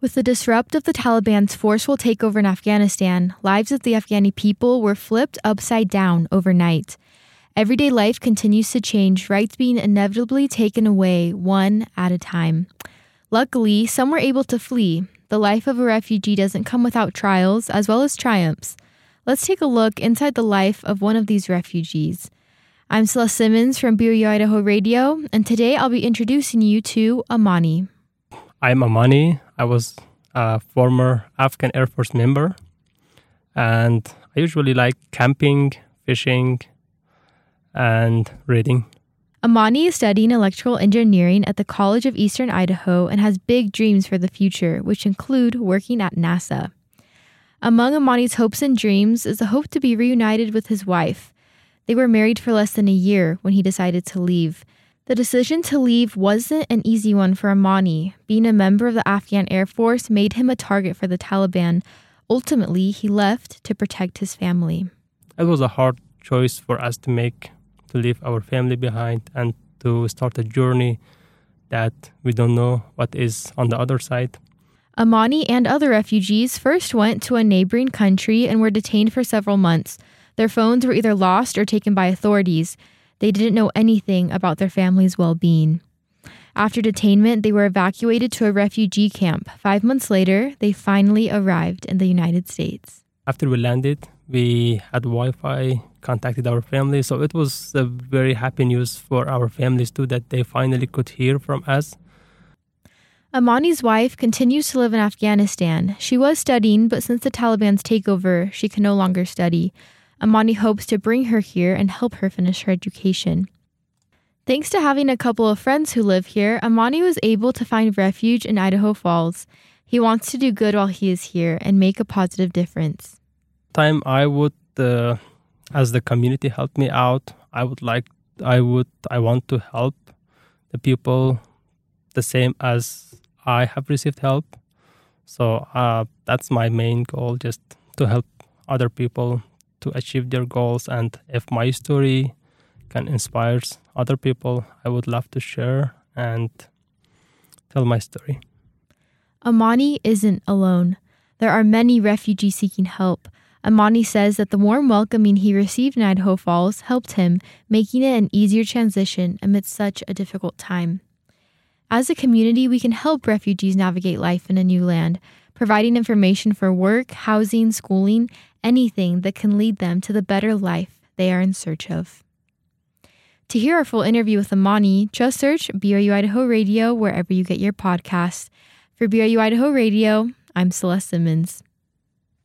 With the disrupt of the Taliban's forceful takeover in Afghanistan, lives of the Afghani people were flipped upside down overnight. Everyday life continues to change, rights being inevitably taken away one at a time. Luckily, some were able to flee. The life of a refugee doesn't come without trials as well as triumphs. Let's take a look inside the life of one of these refugees. I'm Celeste Simmons from BYU Idaho Radio, and today I'll be introducing you to Amani. I'm Amani. I was a former Afghan Air Force member, and I usually like camping, fishing, and reading. Amani is studying electrical engineering at the College of Eastern Idaho and has big dreams for the future, which include working at NASA. Among Amani's hopes and dreams is the hope to be reunited with his wife. They were married for less than a year when he decided to leave. The decision to leave wasn't an easy one for Amani. Being a member of the Afghan Air Force made him a target for the Taliban. Ultimately, he left to protect his family. It was a hard choice for us to make to leave our family behind and to start a journey that we don't know what is on the other side. Amani and other refugees first went to a neighboring country and were detained for several months. Their phones were either lost or taken by authorities. They didn't know anything about their family's well being. After detainment, they were evacuated to a refugee camp. Five months later, they finally arrived in the United States. After we landed, we had Wi Fi, contacted our family. So it was a very happy news for our families too that they finally could hear from us. Amani's wife continues to live in Afghanistan. She was studying, but since the Taliban's takeover, she can no longer study. Amani hopes to bring her here and help her finish her education. Thanks to having a couple of friends who live here, Amani was able to find refuge in Idaho Falls. He wants to do good while he is here and make a positive difference. Time I would, uh, as the community help me out, I would like, I would, I want to help the people the same as I have received help. So uh, that's my main goal, just to help other people to achieve their goals. And if my story can inspire other people, I would love to share and tell my story. Amani isn't alone. There are many refugees seeking help. Amani says that the warm welcoming he received in Idaho Falls helped him, making it an easier transition amidst such a difficult time. As a community, we can help refugees navigate life in a new land, providing information for work, housing, schooling, anything that can lead them to the better life they are in search of. To hear our full interview with Amani, just search BYU Idaho Radio wherever you get your podcasts. For BYU Idaho Radio, I'm Celeste Simmons.